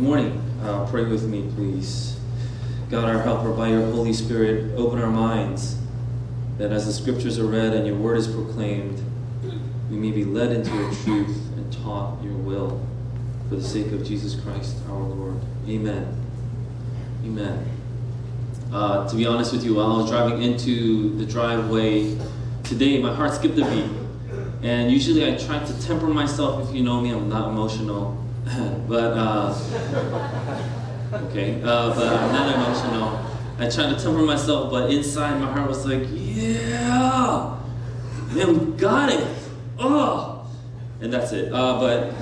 Good morning. Uh, pray with me, please. God, our helper, by your Holy Spirit, open our minds that as the scriptures are read and your word is proclaimed, we may be led into your truth and taught your will for the sake of Jesus Christ our Lord. Amen. Amen. Uh, to be honest with you, while I was driving into the driveway today, my heart skipped a beat. And usually I try to temper myself. If you know me, I'm not emotional. but, uh, okay, uh, but I'm not emotional. I tried to temper myself, but inside my heart was like, yeah, man, we got it. Oh, and that's it. Uh, but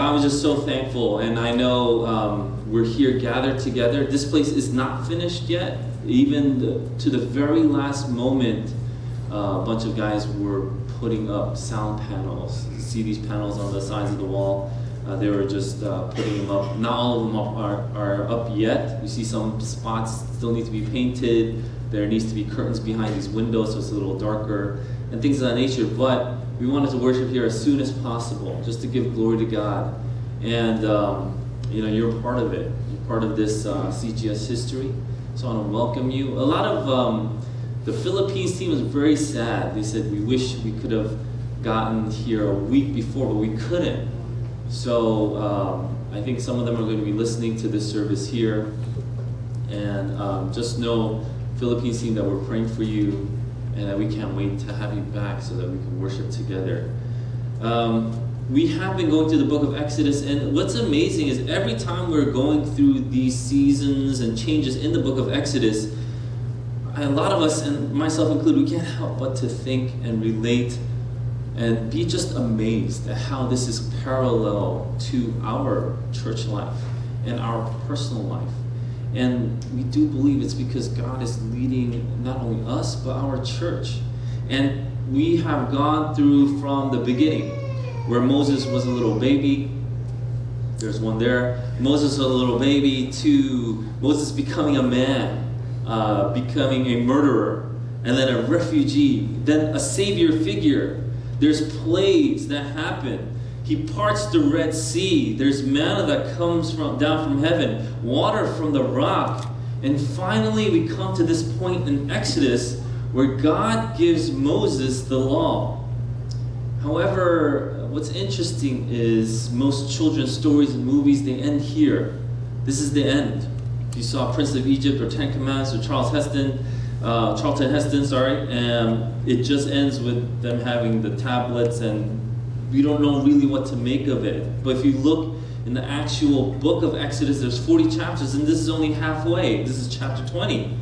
I was just so thankful, and I know um, we're here gathered together. This place is not finished yet. Even the, to the very last moment, uh, a bunch of guys were putting up sound panels. You see these panels on the sides of the wall. Uh, they were just uh, putting them up. Not all of them are, are up yet. You see some spots still need to be painted. There needs to be curtains behind these windows so it's a little darker and things of that nature. But we wanted to worship here as soon as possible, just to give glory to God. And um, you know, you're part of it. You're part of this uh, CGS history. So I want to welcome you. A lot of um, the Philippines team was very sad. They said we wish we could have gotten here a week before, but we couldn't. So um, I think some of them are going to be listening to this service here. And um, just know, Philippines team, that we're praying for you and that we can't wait to have you back so that we can worship together. Um, we have been going through the book of Exodus, and what's amazing is every time we're going through these seasons and changes in the book of Exodus, a lot of us, and myself included, we can't help but to think and relate and be just amazed at how this is parallel to our church life and our personal life. And we do believe it's because God is leading not only us, but our church. And we have gone through from the beginning, where Moses was a little baby. There's one there. Moses was a little baby, to Moses becoming a man, uh, becoming a murderer, and then a refugee, then a savior figure. There's plagues that happen. He parts the Red Sea. There's manna that comes from down from heaven, water from the rock. And finally we come to this point in Exodus where God gives Moses the law. However, what's interesting is most children's stories and movies they end here. This is the end. If you saw Prince of Egypt or Ten Commandments or Charles Heston, uh, Charlton Heston, sorry, and it just ends with them having the tablets and we don't know really what to make of it. But if you look in the actual book of Exodus, there's 40 chapters, and this is only halfway. This is chapter 20.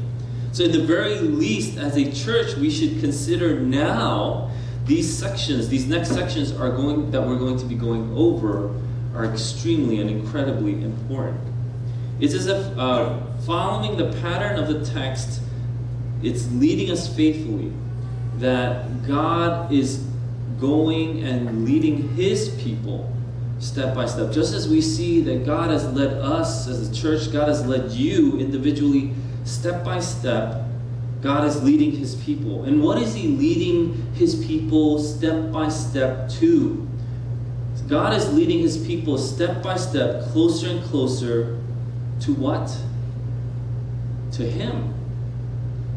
So, in the very least, as a church, we should consider now these sections, these next sections are going that we're going to be going over, are extremely and incredibly important. It's as if uh, following the pattern of the text, it's leading us faithfully that God is going and leading His people step by step. Just as we see that God has led us as a church, God has led you individually step by step. God is leading His people. And what is He leading His people step by step to? God is leading His people step by step, closer and closer to what? To Him.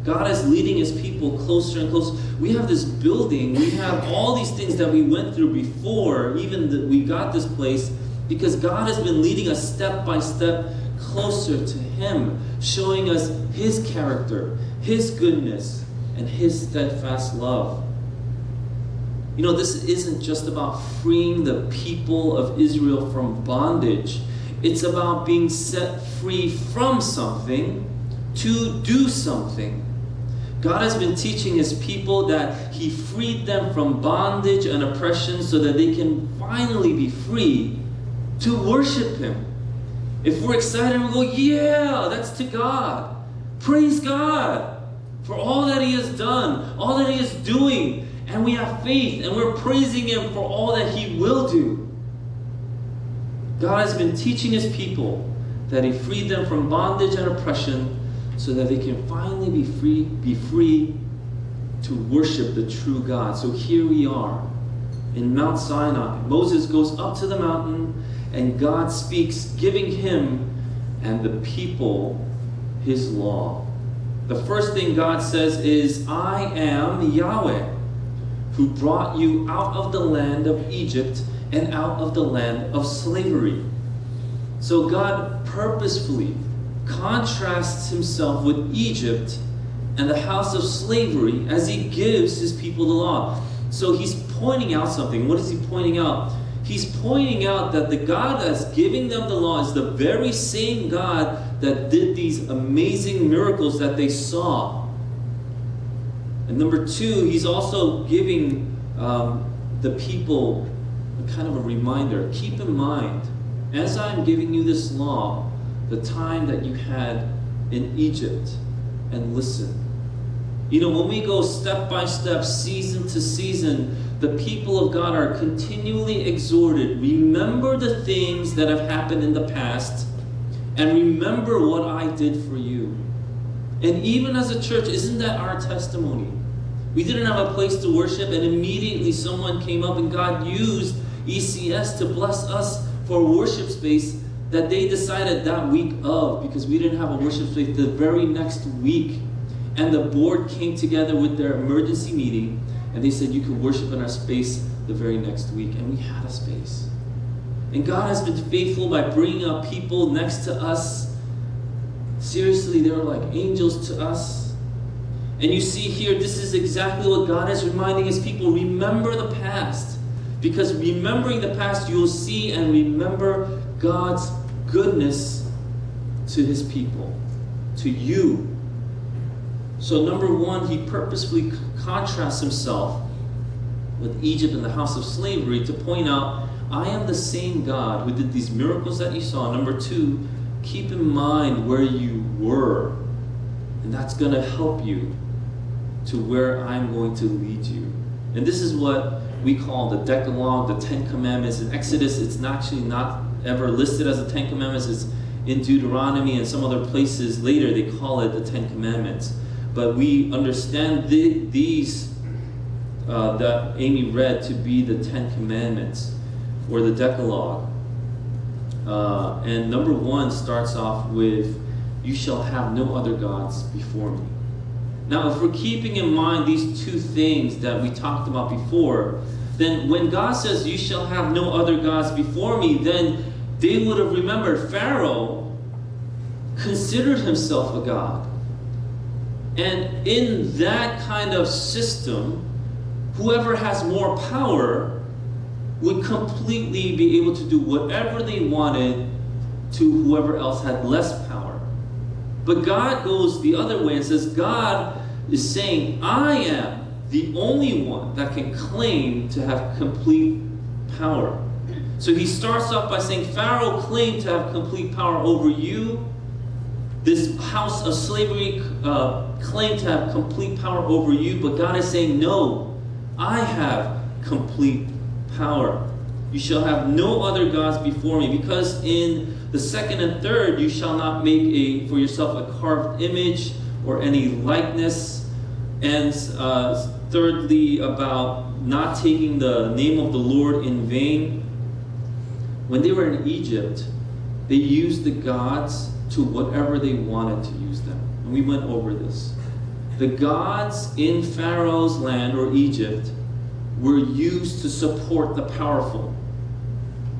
God is leading his people closer and closer. We have this building, we have all these things that we went through before, even that we got this place, because God has been leading us step by step closer to him, showing us his character, his goodness, and his steadfast love. You know, this isn't just about freeing the people of Israel from bondage. It's about being set free from something to do something. God has been teaching his people that he freed them from bondage and oppression so that they can finally be free to worship him. If we're excited, we go, yeah, that's to God. Praise God for all that he has done, all that he is doing. And we have faith and we're praising him for all that he will do. God has been teaching his people that he freed them from bondage and oppression so that they can finally be free, be free to worship the true God. So here we are in Mount Sinai. Moses goes up to the mountain and God speaks, giving him and the people his law. The first thing God says is, I am Yahweh, who brought you out of the land of Egypt and out of the land of slavery. So God purposefully contrasts himself with Egypt and the house of slavery as he gives his people the law. So he's pointing out something. What is he pointing out? He's pointing out that the God that's giving them the law is the very same God that did these amazing miracles that they saw. And number two, he's also giving um, the people a kind of a reminder. Keep in mind, as I'm giving you this law, the time that you had in Egypt, and listen. You know, when we go step by step, season to season, the people of God are continually exhorted remember the things that have happened in the past, and remember what I did for you. And even as a church, isn't that our testimony? We didn't have a place to worship, and immediately someone came up, and God used ECS to bless us for worship space that they decided that week of because we didn't have a worship space the very next week. And the board came together with their emergency meeting and they said, You can worship in our space the very next week. And we had a space. And God has been faithful by bringing up people next to us. Seriously, they were like angels to us. And you see here, this is exactly what God is reminding his people remember the past. Because remembering the past, you'll see and remember God's goodness to his people, to you. So, number one, he purposefully contrasts himself with Egypt and the house of slavery to point out, I am the same God who did these miracles that you saw. Number two, keep in mind where you were, and that's going to help you to where I'm going to lead you. And this is what we call the Decalogue, the Ten Commandments. In Exodus, it's actually not ever listed as the Ten Commandments. It's in Deuteronomy and some other places later they call it the Ten Commandments. But we understand the, these uh, that Amy read to be the Ten Commandments or the Decalogue. Uh, and number one starts off with, You shall have no other gods before me. Now, if we're keeping in mind these two things that we talked about before, then when God says, You shall have no other gods before me, then they would have remembered Pharaoh considered himself a god. And in that kind of system, whoever has more power would completely be able to do whatever they wanted to whoever else had less power. But God goes the other way and says, God is saying, I am the only one that can claim to have complete power. So he starts off by saying, Pharaoh claimed to have complete power over you. This house of slavery uh, claimed to have complete power over you, but God is saying, No, I have complete power. You shall have no other gods before me, because in the second and third you shall not make a for yourself a carved image or any likeness. And uh, thirdly, about not taking the name of the Lord in vain. When they were in Egypt, they used the gods to whatever they wanted to use them. And we went over this. The gods in Pharaoh's land or Egypt were used to support the powerful.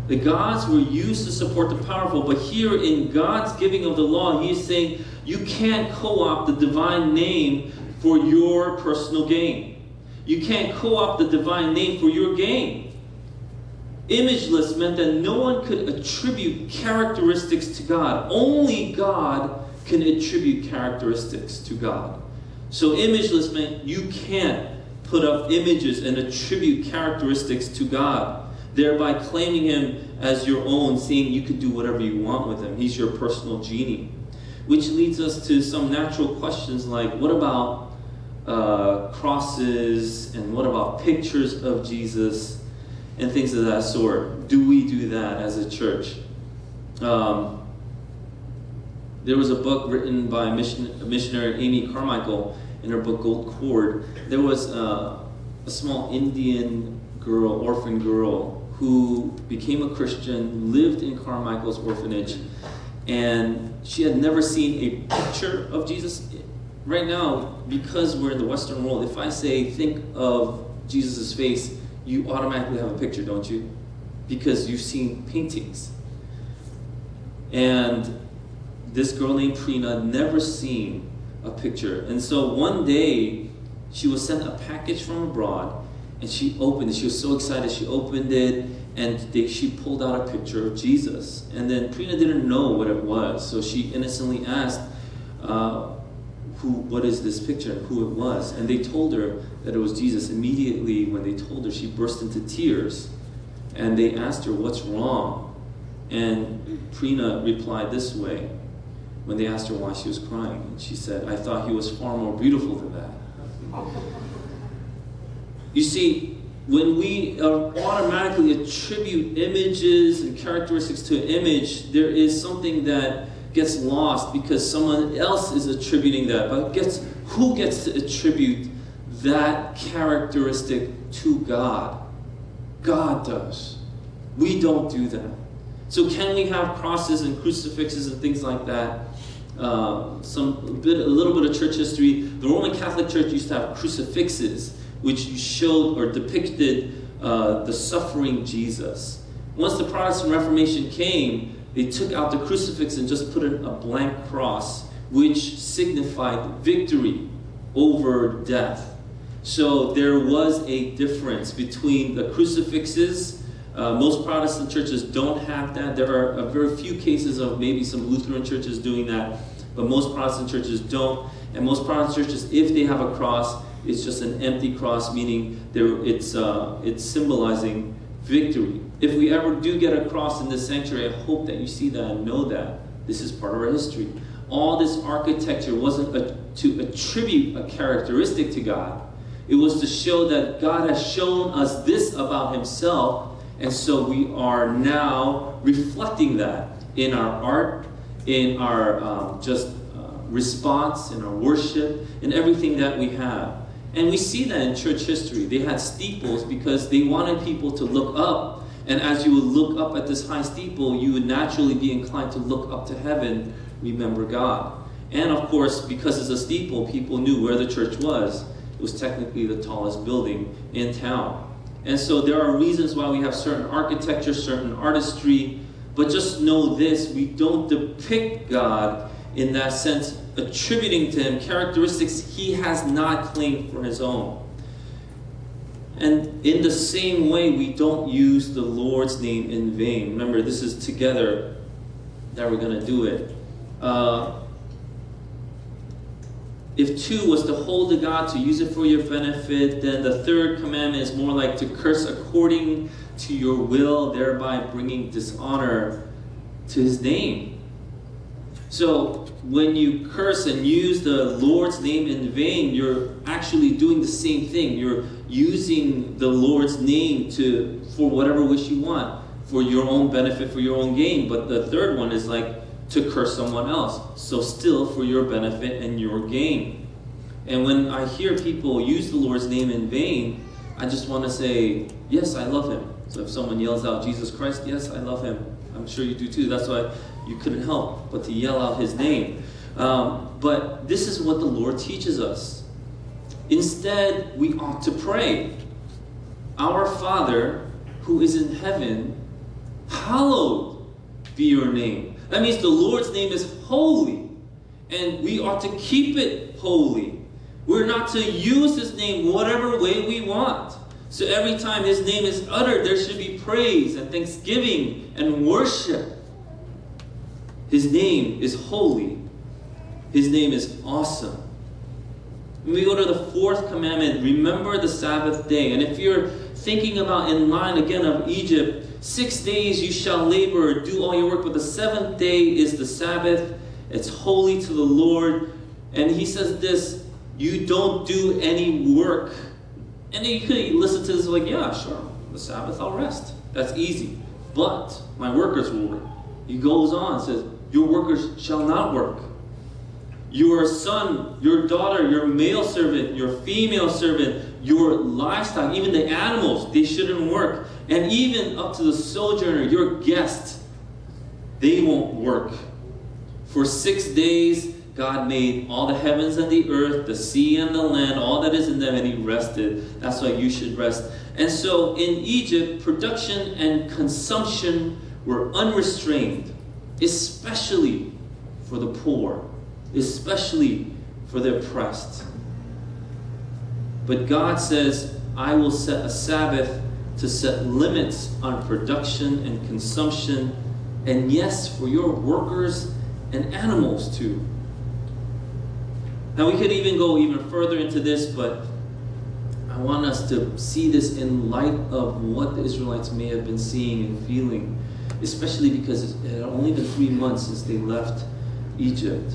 The gods were used to support the powerful, but here in God's giving of the law, he's saying you can't co opt the divine name for your personal gain. You can't co opt the divine name for your gain. Imageless meant that no one could attribute characteristics to God. Only God can attribute characteristics to God. So, imageless meant you can't put up images and attribute characteristics to God, thereby claiming Him as your own, saying you could do whatever you want with Him. He's your personal genie. Which leads us to some natural questions like what about uh, crosses and what about pictures of Jesus? And things of that sort. Do we do that as a church? Um, there was a book written by mission, missionary Amy Carmichael in her book Gold Cord. There was uh, a small Indian girl, orphan girl, who became a Christian, lived in Carmichael's orphanage, and she had never seen a picture of Jesus. Right now, because we're in the Western world, if I say, think of Jesus' face, you automatically have a picture, don't you? Because you've seen paintings. And this girl named Preena never seen a picture. And so one day, she was sent a package from abroad, and she opened it. She was so excited. She opened it, and they, she pulled out a picture of Jesus. And then Preena didn't know what it was, so she innocently asked, uh, who, what is this picture and who it was. And they told her that it was Jesus. Immediately, when they told her, she burst into tears. And they asked her, What's wrong? And Preena replied this way when they asked her why she was crying. And she said, I thought he was far more beautiful than that. You see, when we automatically attribute images and characteristics to an image, there is something that gets lost because someone else is attributing that. But gets who gets to attribute that characteristic to God? God does. We don't do that. So can we have crosses and crucifixes and things like that? Uh, some a bit, a little bit of church history. The Roman Catholic Church used to have crucifixes, which showed or depicted uh, the suffering Jesus. Once the Protestant Reformation came, they took out the crucifix and just put in a blank cross, which signified victory over death. So there was a difference between the crucifixes. Uh, most Protestant churches don't have that. There are a very few cases of maybe some Lutheran churches doing that, but most Protestant churches don't. And most Protestant churches, if they have a cross, it's just an empty cross, meaning it's, uh, it's symbolizing victory. If we ever do get a cross in this sanctuary, I hope that you see that and know that this is part of our history. All this architecture wasn't a, to attribute a characteristic to God, it was to show that God has shown us this about Himself, and so we are now reflecting that in our art, in our um, just uh, response, in our worship, in everything that we have. And we see that in church history. They had steeples because they wanted people to look up. And as you would look up at this high steeple, you would naturally be inclined to look up to heaven, remember God. And of course, because it's a steeple, people knew where the church was. It was technically the tallest building in town. And so there are reasons why we have certain architecture, certain artistry, but just know this we don't depict God in that sense attributing to him characteristics he has not claimed for his own. And in the same way, we don't use the Lord's name in vain. Remember, this is together that we're going to do it. Uh, if two was to hold to God to use it for your benefit, then the third commandment is more like to curse according to your will, thereby bringing dishonor to his name. So when you curse and use the Lord's name in vain, you're actually doing the same thing. You're using the Lord's name to for whatever wish you want, for your own benefit, for your own gain. But the third one is like to curse someone else. So still for your benefit and your gain. And when I hear people use the Lord's name in vain, I just want to say, yes, I love him. So if someone yells out Jesus Christ, yes, I love him. I'm sure you do too. That's why you couldn't help but to yell out his name. Um, but this is what the Lord teaches us. Instead, we ought to pray, Our Father who is in heaven, hallowed be your name. That means the Lord's name is holy, and we ought to keep it holy. We're not to use his name whatever way we want. So every time his name is uttered, there should be praise and thanksgiving and worship. His name is holy. His name is awesome. When we go to the fourth commandment, remember the Sabbath day. And if you're thinking about in line again of Egypt, six days you shall labor, do all your work, but the seventh day is the Sabbath. It's holy to the Lord. And he says this you don't do any work. And you could listen to this like, yeah, sure, the Sabbath, I'll rest. That's easy. But my workers will work. He goes on says, Your workers shall not work. Your son, your daughter, your male servant, your female servant, your livestock, even the animals, they shouldn't work. And even up to the sojourner, your guest, they won't work. For six days, God made all the heavens and the earth, the sea and the land, all that is in them, and He rested. That's why you should rest. And so in Egypt, production and consumption were unrestrained, especially for the poor, especially for the oppressed. But God says, I will set a Sabbath to set limits on production and consumption, and yes, for your workers and animals too. Now, we could even go even further into this, but I want us to see this in light of what the Israelites may have been seeing and feeling, especially because it had only been three months since they left Egypt.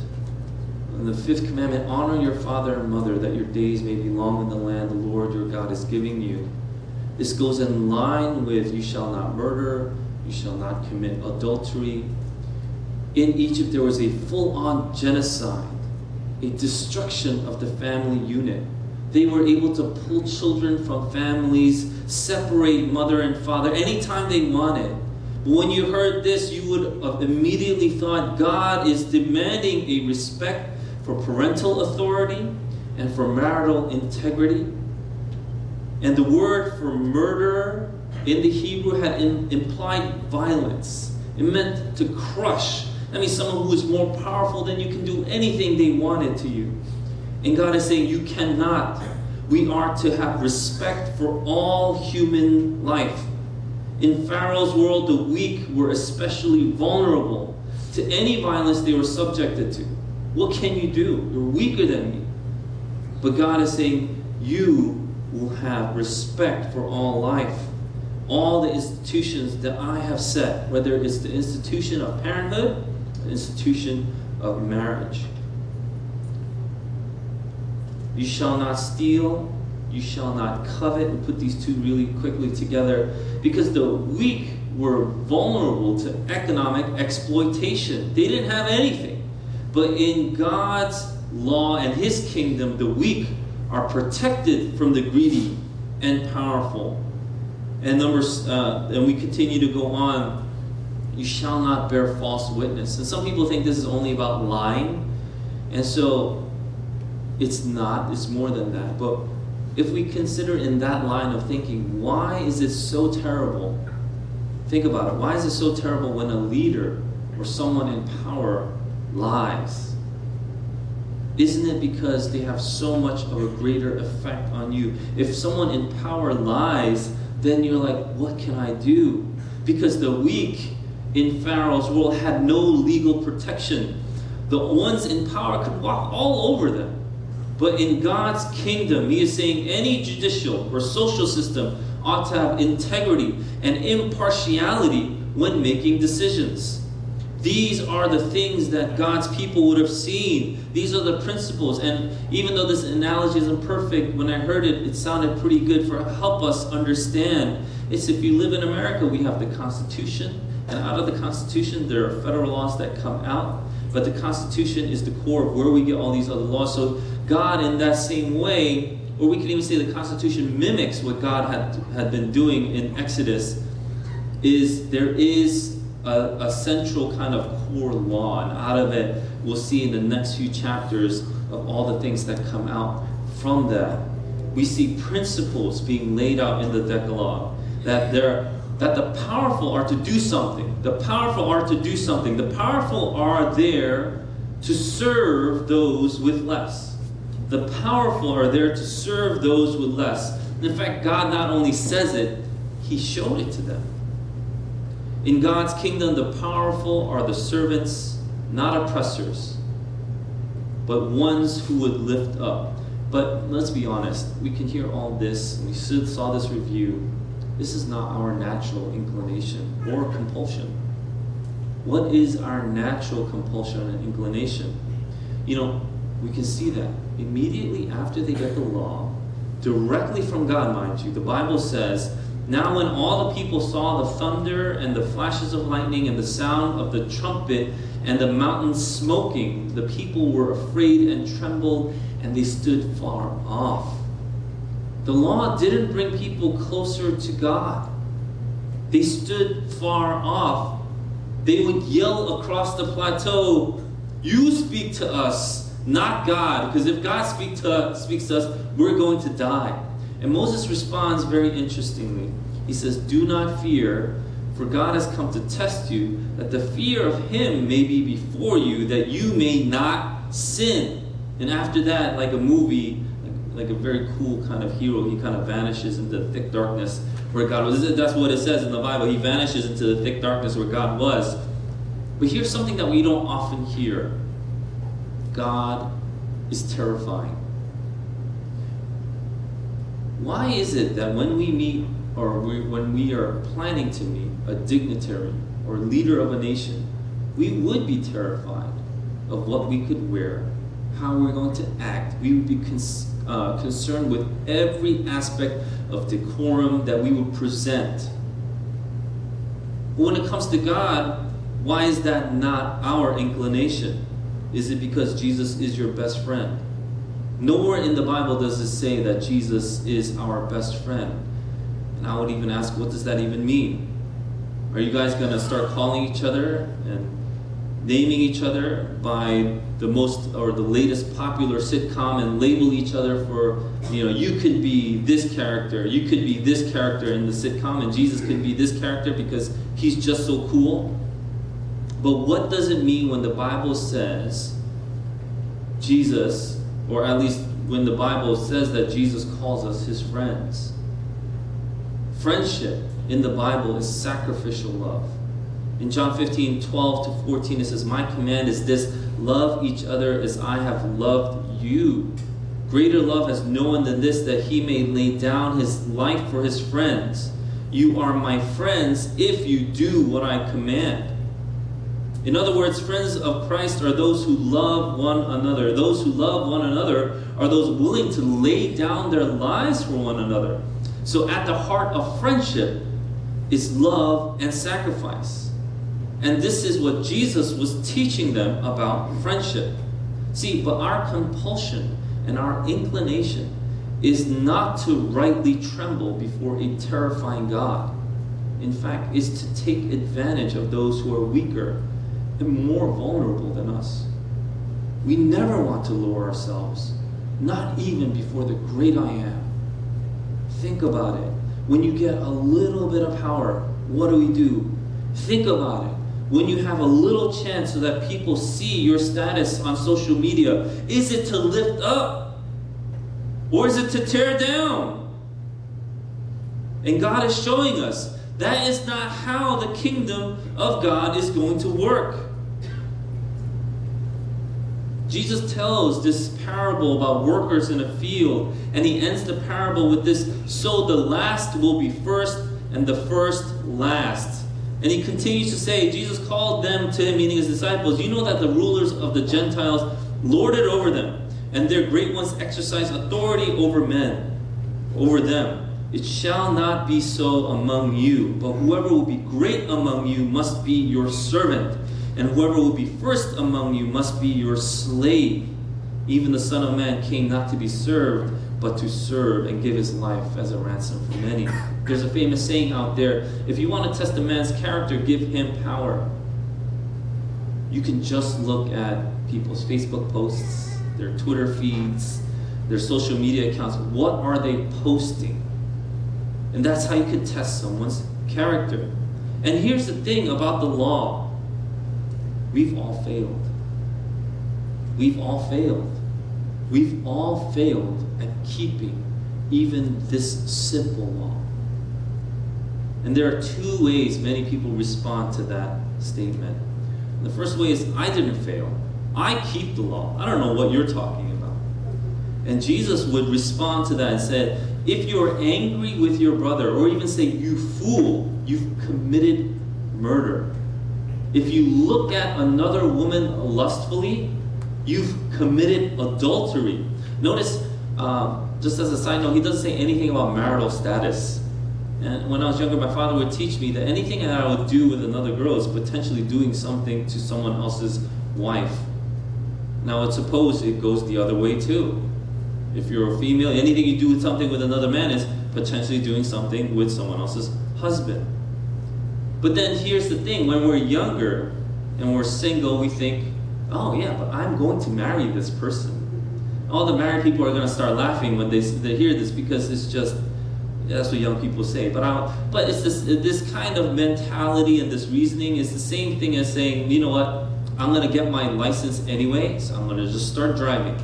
And the fifth commandment honor your father and mother, that your days may be long in the land the Lord your God is giving you. This goes in line with you shall not murder, you shall not commit adultery. In Egypt, there was a full on genocide a destruction of the family unit. They were able to pull children from families, separate mother and father anytime they wanted. But when you heard this, you would have immediately thought God is demanding a respect for parental authority and for marital integrity. And the word for murderer in the Hebrew had in, implied violence. It meant to crush, I mean, someone who is more powerful than you can do anything they wanted to you. And God is saying, You cannot. We are to have respect for all human life. In Pharaoh's world, the weak were especially vulnerable to any violence they were subjected to. What can you do? You're weaker than me. But God is saying, You will have respect for all life. All the institutions that I have set, whether it's the institution of parenthood the institution of marriage. You shall not steal, you shall not covet, and put these two really quickly together because the weak were vulnerable to economic exploitation. They didn't have anything. But in God's law and His kingdom, the weak are protected from the greedy and powerful. And numbers, uh, and we continue to go on you shall not bear false witness. And some people think this is only about lying. And so it's not, it's more than that. But if we consider in that line of thinking, why is it so terrible? Think about it. Why is it so terrible when a leader or someone in power lies? Isn't it because they have so much of a greater effect on you? If someone in power lies, then you're like, what can I do? Because the weak in Pharaoh's world had no legal protection. The ones in power could walk all over them. But in God's kingdom, He is saying any judicial or social system ought to have integrity and impartiality when making decisions. These are the things that God's people would have seen. These are the principles. And even though this analogy isn't perfect, when I heard it, it sounded pretty good for help us understand. It's if you live in America, we have the Constitution, and out of the Constitution, there are federal laws that come out, but the Constitution is the core of where we get all these other laws. So God, in that same way, or we can even say the Constitution mimics what God had, had been doing in Exodus, is there is a, a central kind of core law, and out of it, we'll see in the next few chapters of all the things that come out from that. We see principles being laid out in the Decalogue that there that the powerful are to do something. The powerful are to do something. The powerful are there to serve those with less. The powerful are there to serve those with less. In fact, God not only says it, He showed it to them. In God's kingdom, the powerful are the servants, not oppressors, but ones who would lift up. But let's be honest, we can hear all this, we saw this review, this is not our natural inclination or compulsion. What is our natural compulsion and inclination? You know, we can see that immediately after they get the law, directly from God, mind you, the Bible says Now, when all the people saw the thunder and the flashes of lightning and the sound of the trumpet and the mountain smoking, the people were afraid and trembled, and they stood far off. The law didn't bring people closer to God. They stood far off. They would yell across the plateau, You speak to us, not God. Because if God speak to speaks to us, we're going to die. And Moses responds very interestingly. He says, Do not fear, for God has come to test you, that the fear of him may be before you, that you may not sin. And after that, like a movie, like, a very cool kind of hero, he kind of vanishes into thick darkness where God was. That's what it says in the Bible. He vanishes into the thick darkness where God was. But here's something that we don't often hear God is terrifying. Why is it that when we meet or we, when we are planning to meet a dignitary or leader of a nation, we would be terrified of what we could wear, how we're going to act. We would be cons- uh, concerned with every aspect of decorum that we would present. But when it comes to God, why is that not our inclination? Is it because Jesus is your best friend? Nowhere in the Bible does it say that Jesus is our best friend. And I would even ask, what does that even mean? Are you guys going to start calling each other and naming each other by the most or the latest popular sitcom and label each other for, you know, you could be this character, you could be this character in the sitcom, and Jesus could be this character because he's just so cool. But what does it mean when the Bible says Jesus, or at least when the Bible says that Jesus calls us his friends? Friendship in the Bible is sacrificial love. In John 15, 12 to 14, it says, My command is this love each other as I have loved you. Greater love has no one than this, that he may lay down his life for his friends. You are my friends if you do what I command. In other words, friends of Christ are those who love one another. Those who love one another are those willing to lay down their lives for one another. So, at the heart of friendship is love and sacrifice. And this is what Jesus was teaching them about friendship. See, but our compulsion and our inclination is not to rightly tremble before a terrifying God. In fact, is to take advantage of those who are weaker and more vulnerable than us. We never want to lower ourselves, not even before the great I am. Think about it. When you get a little bit of power, what do we do? Think about it when you have a little chance so that people see your status on social media? Is it to lift up? Or is it to tear down? And God is showing us that is not how the kingdom of God is going to work. Jesus tells this parable about workers in a field, and he ends the parable with this so the last will be first, and the first last. And he continues to say, Jesus called them to him, meaning his disciples. You know that the rulers of the Gentiles lord it over them, and their great ones exercise authority over men, over them. It shall not be so among you, but whoever will be great among you must be your servant, and whoever will be first among you must be your slave. Even the Son of Man came not to be served, but to serve and give his life as a ransom for many. There's a famous saying out there if you want to test a man's character, give him power. You can just look at people's Facebook posts, their Twitter feeds, their social media accounts. What are they posting? And that's how you can test someone's character. And here's the thing about the law we've all failed. We've all failed. We've all failed at keeping even this simple law. And there are two ways many people respond to that statement. The first way is, I didn't fail. I keep the law. I don't know what you're talking about. And Jesus would respond to that and said, if you're angry with your brother, or even say, you fool, you've committed murder. If you look at another woman lustfully, you've committed adultery. Notice, um, just as a side note, he doesn't say anything about marital status. And when I was younger, my father would teach me that anything that I would do with another girl is potentially doing something to someone else's wife. Now, let's suppose it goes the other way too. If you're a female, anything you do with something with another man is potentially doing something with someone else's husband. But then here's the thing when we're younger and we're single, we think, oh, yeah, but I'm going to marry this person. All the married people are going to start laughing when they, they hear this because it's just that's what young people say. But I, but it's this this kind of mentality and this reasoning is the same thing as saying, you know what, I'm gonna get my license anyway, so I'm gonna just start driving.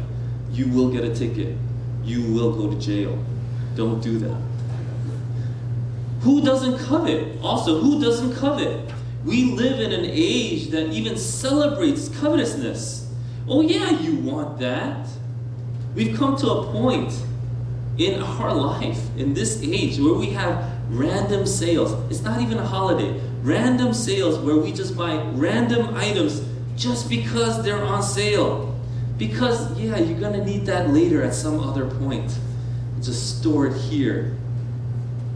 You will get a ticket. You will go to jail. Don't do that. Who doesn't covet? Also, who doesn't covet? We live in an age that even celebrates covetousness. Oh, yeah, you want that. We've come to a point in our life, in this age, where we have random sales. It's not even a holiday. Random sales where we just buy random items just because they're on sale. Because, yeah, you're going to need that later at some other point. Just store it here.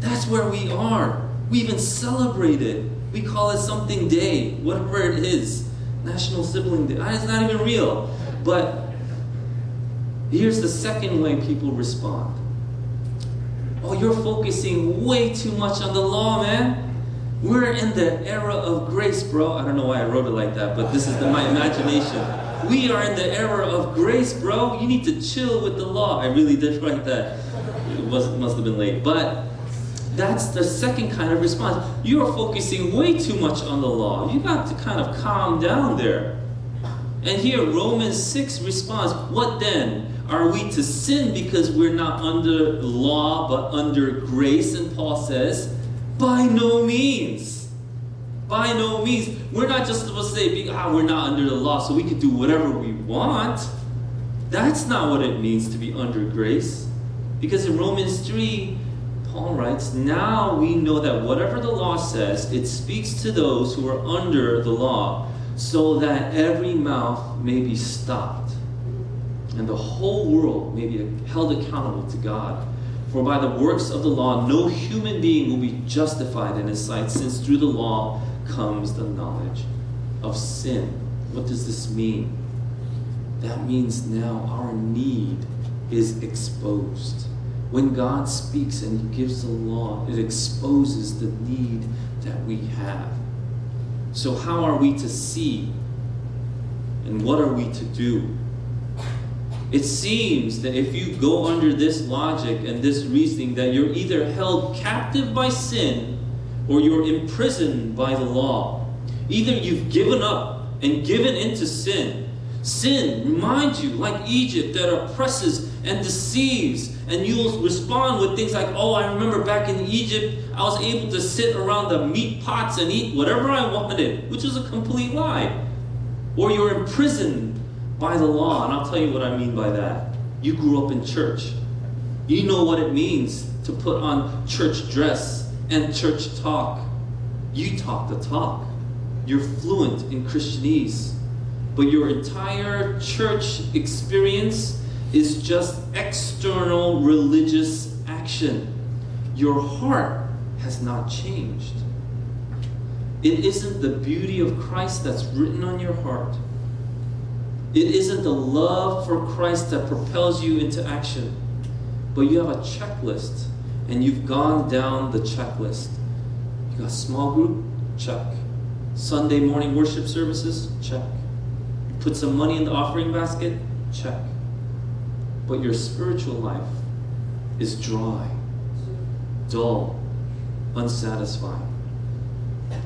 That's where we are. We even celebrate it. We call it something day, whatever it is. National Sibling Day. Ah, it's not even real. But here's the second way people respond Oh, you're focusing way too much on the law, man. We're in the era of grace, bro. I don't know why I wrote it like that, but this is the, my imagination. We are in the era of grace, bro. You need to chill with the law. I really did write that. It was, must have been late. But that's the second kind of response. You are focusing way too much on the law. You got to kind of calm down there. And here, Romans 6 responds What then? Are we to sin because we're not under law but under grace? And Paul says, by no means. By no means. We're not just supposed to say, ah, we're not under the law, so we can do whatever we want. That's not what it means to be under grace. Because in Romans 3, Paul writes, Now we know that whatever the law says, it speaks to those who are under the law, so that every mouth may be stopped and the whole world may be held accountable to God. For by the works of the law, no human being will be justified in his sight, since through the law comes the knowledge of sin. What does this mean? That means now our need is exposed. When God speaks and He gives the law, it exposes the need that we have. So, how are we to see? And what are we to do? It seems that if you go under this logic and this reasoning, that you're either held captive by sin or you're imprisoned by the law. Either you've given up and given into sin. Sin reminds you, like Egypt, that oppresses and deceives, and you'll respond with things like, Oh, I remember back in Egypt, I was able to sit around the meat pots and eat whatever I wanted, which is a complete lie. Or you're imprisoned by the law. And I'll tell you what I mean by that. You grew up in church. You know what it means to put on church dress and church talk. You talk the talk. You're fluent in Christianese. But your entire church experience is just external religious action. Your heart has not changed. It isn't the beauty of Christ that's written on your heart. It isn't the love for Christ that propels you into action, but you have a checklist and you've gone down the checklist. You got small group? Check. Sunday morning worship services? Check. You put some money in the offering basket? Check. But your spiritual life is dry, dull, unsatisfying.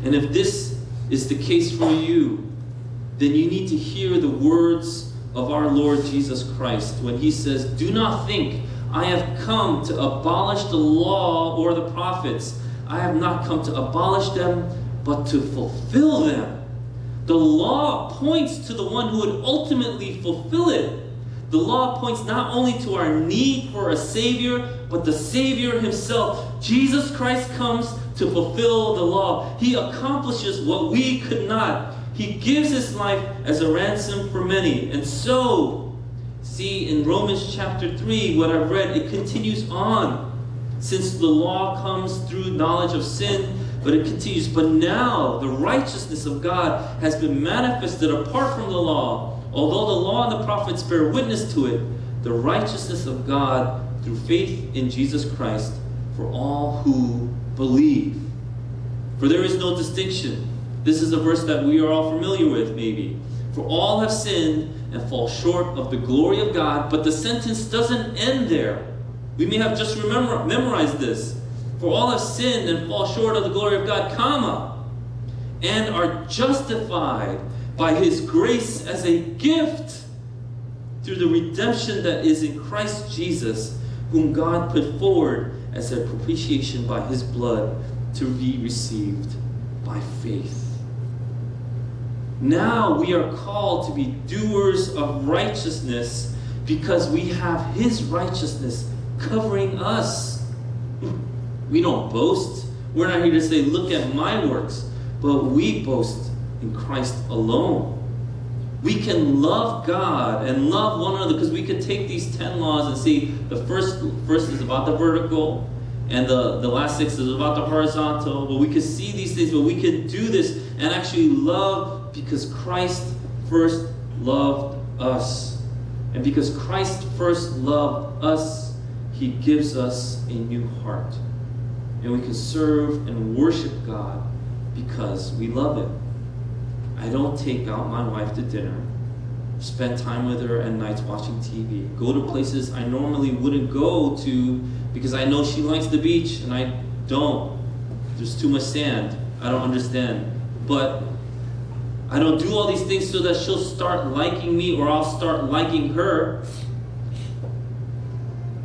And if this is the case for you, then you need to hear the words of our Lord Jesus Christ when he says, Do not think I have come to abolish the law or the prophets. I have not come to abolish them, but to fulfill them. The law points to the one who would ultimately fulfill it. The law points not only to our need for a Savior, but the Savior Himself. Jesus Christ comes to fulfill the law. He accomplishes what we could not. He gives his life as a ransom for many. And so, see in Romans chapter 3, what I've read, it continues on. since the law comes through knowledge of sin, but it continues. But now the righteousness of God has been manifested apart from the law. Although the law and the prophets bear witness to it, the righteousness of God through faith in Jesus Christ for all who believe. For there is no distinction. This is a verse that we are all familiar with, maybe. For all have sinned and fall short of the glory of God, but the sentence doesn't end there. We may have just remember, memorized this. For all have sinned and fall short of the glory of God, comma, and are justified by his grace as a gift through the redemption that is in Christ Jesus, whom God put forward as a propitiation by his blood to be received by faith. Now we are called to be doers of righteousness because we have his righteousness covering us. We don't boast. We're not here to say, look at my works, but we boast in Christ alone. We can love God and love one another because we could take these 10 laws and see the first, first is about the vertical, and the, the last six is about the horizontal. But we could see these things, but we could do this and actually love because Christ first loved us. And because Christ first loved us, he gives us a new heart. And we can serve and worship God because we love Him. I don't take out my wife to dinner, spend time with her at nights watching TV, go to places I normally wouldn't go to because I know she likes the beach and I don't. There's too much sand. I don't understand. But I don't do all these things so that she'll start liking me or I'll start liking her.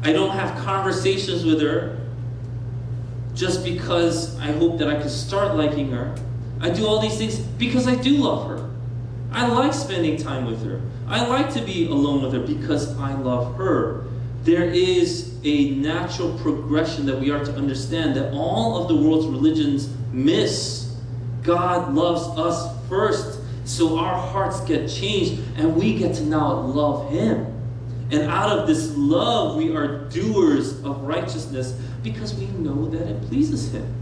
I don't have conversations with her just because I hope that I can start liking her. I do all these things because I do love her. I like spending time with her. I like to be alone with her because I love her. There is a natural progression that we are to understand that all of the world's religions miss. God loves us first, so our hearts get changed and we get to now love Him. And out of this love, we are doers of righteousness because we know that it pleases Him.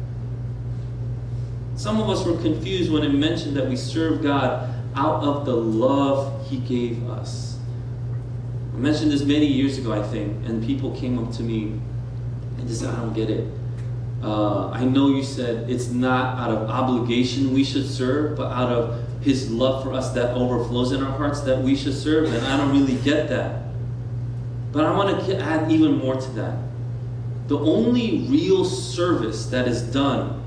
Some of us were confused when it mentioned that we serve God out of the love He gave us. I mentioned this many years ago, I think, and people came up to me and said, I don't get it. Uh, I know you said it's not out of obligation we should serve, but out of His love for us that overflows in our hearts that we should serve, and I don't really get that. But I want to add even more to that. The only real service that is done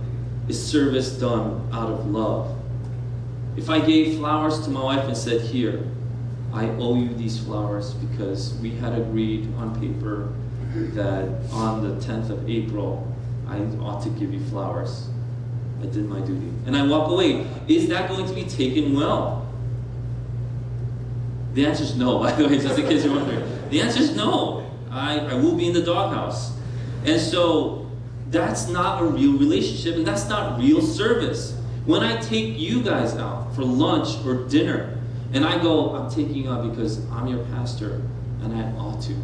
is service done out of love. If I gave flowers to my wife and said, Here, I owe you these flowers because we had agreed on paper that on the 10th of April I ought to give you flowers. I did my duty. And I walk away. Is that going to be taken well? The answer is no, by the way, just in case you're wondering. The answer is no. I, I will be in the doghouse. And so that's not a real relationship and that's not real service. When I take you guys out for lunch or dinner, and I go, I'm taking you out because I'm your pastor and I ought to.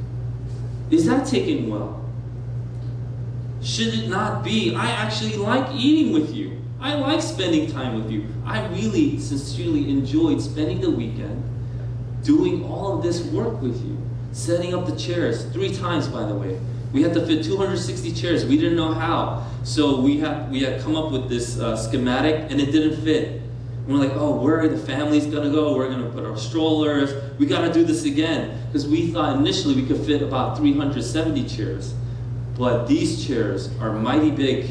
Is that taken well? Should it not be? I actually like eating with you. I like spending time with you. I really sincerely enjoyed spending the weekend doing all of this work with you setting up the chairs three times, by the way. We had to fit 260 chairs. We didn't know how, so we had we had come up with this uh, schematic, and it didn't fit. And we're like, oh, where are the families gonna go? We're gonna put our strollers. We gotta do this again because we thought initially we could fit about 370 chairs, but these chairs are mighty big.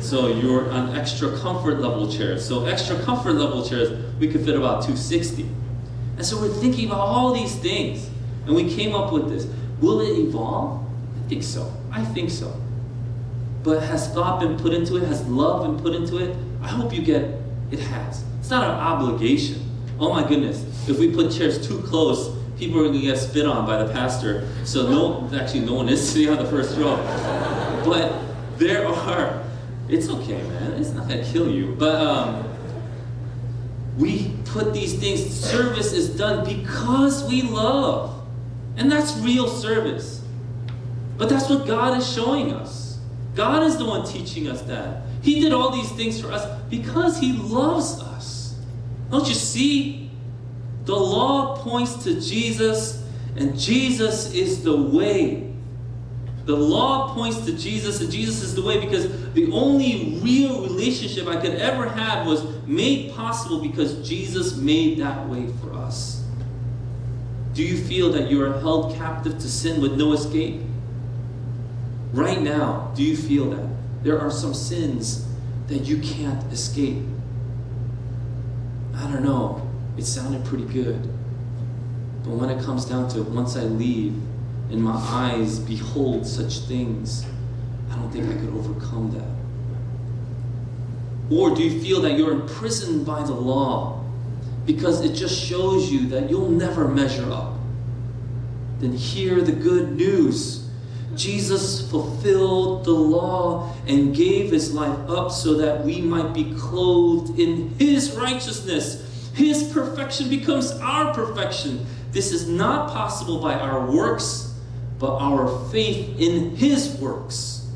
So you're on extra comfort level chairs. So extra comfort level chairs, we could fit about 260. And so we're thinking about all these things. And we came up with this. Will it evolve? Think so. I think so. But has thought been put into it? Has love been put into it? I hope you get it has. It's not an obligation. Oh my goodness. If we put chairs too close, people are going to get spit on by the pastor. So no, actually no one is sitting on the first row. But there are, it's okay, man. It's not going to kill you. But um, we put these things, service is done because we love. And that's real service. But that's what God is showing us. God is the one teaching us that. He did all these things for us because He loves us. Don't you see? The law points to Jesus, and Jesus is the way. The law points to Jesus, and Jesus is the way because the only real relationship I could ever have was made possible because Jesus made that way for us. Do you feel that you are held captive to sin with no escape? Right now, do you feel that? There are some sins that you can't escape. I don't know. It sounded pretty good. But when it comes down to it, once I leave and my eyes behold such things, I don't think I could overcome that. Or do you feel that you're imprisoned by the law because it just shows you that you'll never measure up? Then hear the good news. Jesus fulfilled the law and gave his life up so that we might be clothed in his righteousness. His perfection becomes our perfection. This is not possible by our works, but our faith in his works.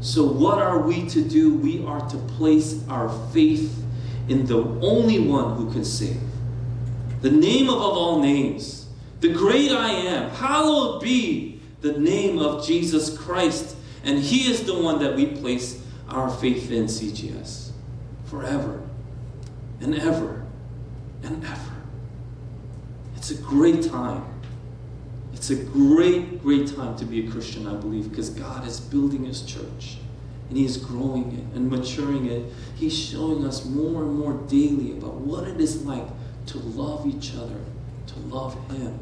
So, what are we to do? We are to place our faith in the only one who can save. The name above all names, the great I am, hallowed be the name of Jesus Christ. And He is the one that we place our faith in, CGS, forever and ever and ever. It's a great time. It's a great, great time to be a Christian, I believe, because God is building His church and He is growing it and maturing it. He's showing us more and more daily about what it is like to love each other, to love Him.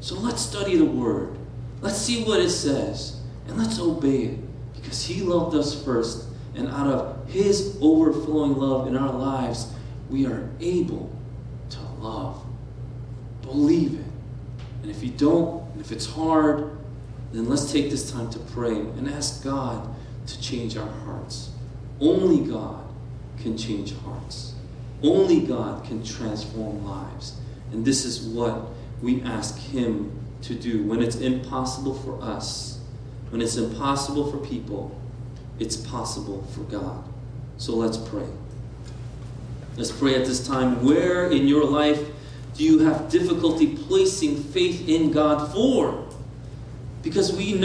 So let's study the Word. Let's see what it says and let's obey it because He loved us first. And out of His overflowing love in our lives, we are able to love. Believe it. And if you don't, and if it's hard, then let's take this time to pray and ask God to change our hearts. Only God can change hearts. Only God can transform lives. And this is what we ask Him to do. When it's impossible for us, when it's impossible for people, it's possible for God. So let's pray. Let's pray at this time. Where in your life do you have difficulty placing faith in God for? Because we know.